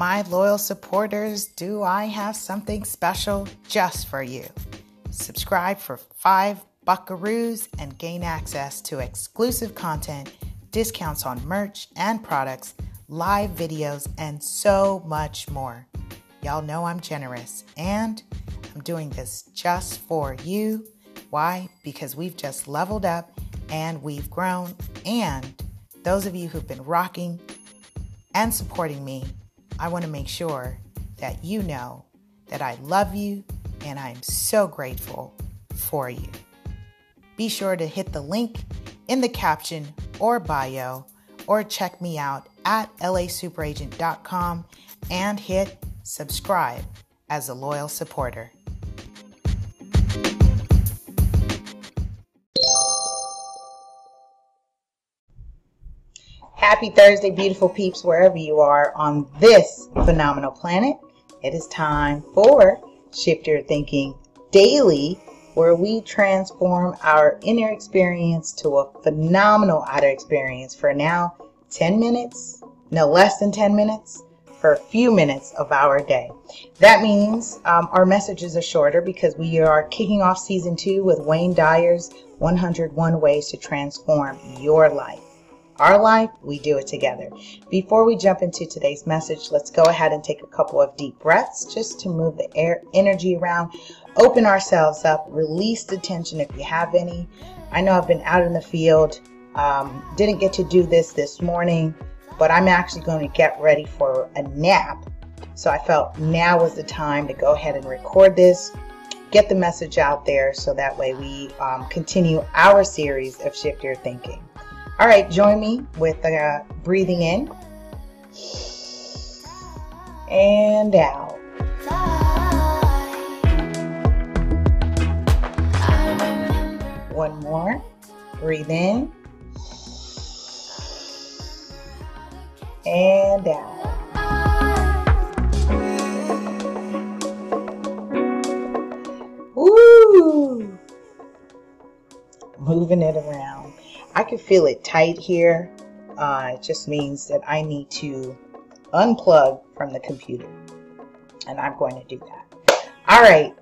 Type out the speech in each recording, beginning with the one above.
my loyal supporters, do I have something special just for you? Subscribe for five buckaroos and gain access to exclusive content, discounts on merch and products, live videos, and so much more. Y'all know I'm generous and I'm doing this just for you. Why? Because we've just leveled up and we've grown. And those of you who've been rocking and supporting me, I want to make sure that you know that I love you and I'm so grateful for you. Be sure to hit the link in the caption or bio or check me out at lasuperagent.com and hit subscribe as a loyal supporter. Happy Thursday, beautiful peeps, wherever you are on this phenomenal planet. It is time for Shift Your Thinking Daily, where we transform our inner experience to a phenomenal outer experience for now 10 minutes, no less than 10 minutes, for a few minutes of our day. That means um, our messages are shorter because we are kicking off season two with Wayne Dyer's 101 Ways to Transform Your Life. Our life, we do it together. Before we jump into today's message, let's go ahead and take a couple of deep breaths just to move the air energy around, open ourselves up, release the tension if you have any. I know I've been out in the field, um, didn't get to do this this morning but I'm actually going to get ready for a nap. So I felt now was the time to go ahead and record this, get the message out there so that way we um, continue our series of Shift Your Thinking. All right, join me with uh, breathing in and out. One more. Breathe in and out. Woo! Moving it around. I can feel it tight here. Uh, it just means that I need to unplug from the computer. And I'm going to do that. All right.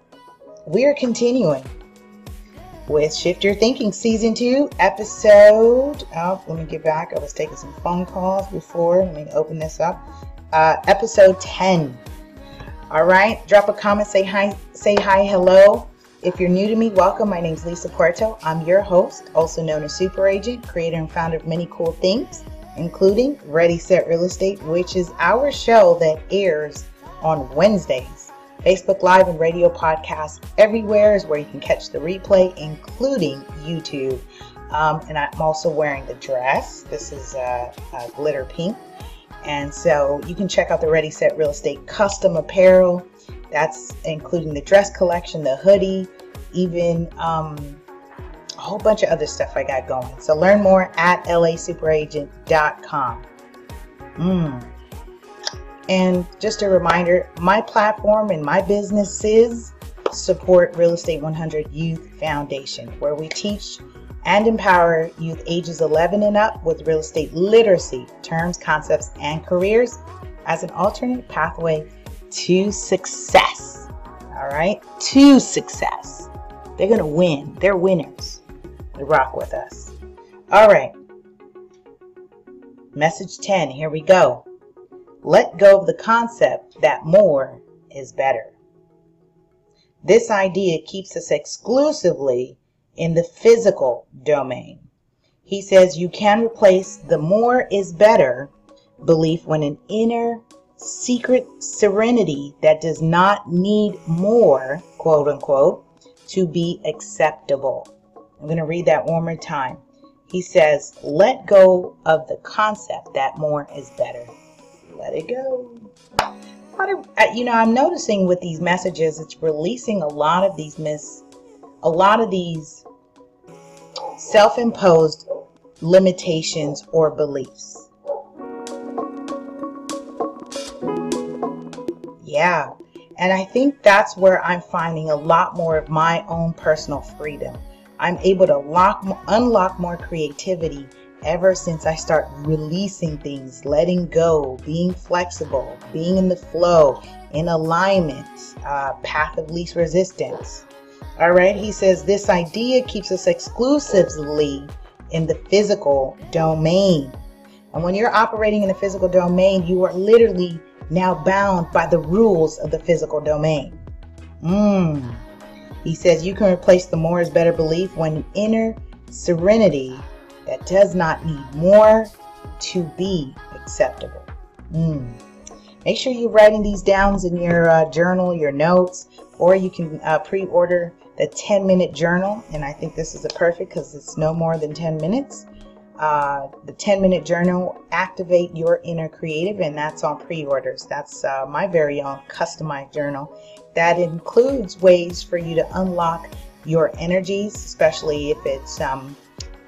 We are continuing with Shift Your Thinking Season 2, Episode. Oh, let me get back. I was taking some phone calls before. Let me open this up. Uh, episode 10. All right. Drop a comment. Say hi. Say hi. Hello. If you're new to me, welcome. My name is Lisa Puerto. I'm your host, also known as Super Agent, creator and founder of many cool things, including Ready Set Real Estate, which is our show that airs on Wednesdays Facebook Live and radio podcasts everywhere is where you can catch the replay, including YouTube. Um, and I'm also wearing the dress. This is uh, uh, glitter pink. And so you can check out the Ready Set Real Estate custom apparel. That's including the dress collection, the hoodie, even um, a whole bunch of other stuff I got going. So learn more at lasuperagent.com. Mm. And just a reminder my platform and my business is Support Real Estate 100 Youth Foundation, where we teach and empower youth ages 11 and up with real estate literacy, terms, concepts, and careers as an alternate pathway to success. All right, to success. They're going to win, they're winners. They rock with us. All right, message 10, here we go. Let go of the concept that more is better. This idea keeps us exclusively in the physical domain. He says you can replace the more is better belief when an inner secret serenity that does not need more, quote unquote, to be acceptable. I'm going to read that one more time. He says, let go of the concept that more is better let it go. You know, I'm noticing with these messages, it's releasing a lot of these miss, a lot of these self-imposed limitations or beliefs. Yeah. And I think that's where I'm finding a lot more of my own personal freedom. I'm able to lock, unlock more creativity ever since I start releasing things, letting go, being flexible, being in the flow, in alignment, uh, path of least resistance. All right, he says this idea keeps us exclusively in the physical domain. And when you're operating in the physical domain, you are literally now bound by the rules of the physical domain. Mm. He says you can replace the more is better belief when inner serenity that does not need more to be acceptable. Mm. Make sure you're writing these down in your uh, journal, your notes, or you can uh, pre order the 10 minute journal. And I think this is a perfect because it's no more than 10 minutes. Uh, the 10 minute journal, Activate Your Inner Creative, and that's on pre orders. That's uh, my very own customized journal that includes ways for you to unlock your energies, especially if it's, um,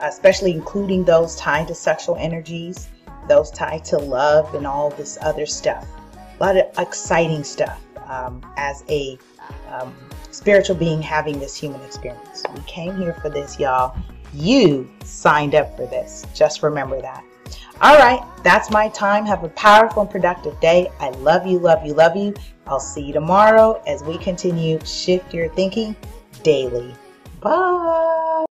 especially including those tied to sexual energies, those tied to love, and all this other stuff. A lot of exciting stuff um, as a um, spiritual being having this human experience. We came here for this, y'all. You signed up for this. Just remember that. All right, that's my time. Have a powerful and productive day. I love you, love you, love you. I'll see you tomorrow as we continue Shift Your Thinking daily. Bye.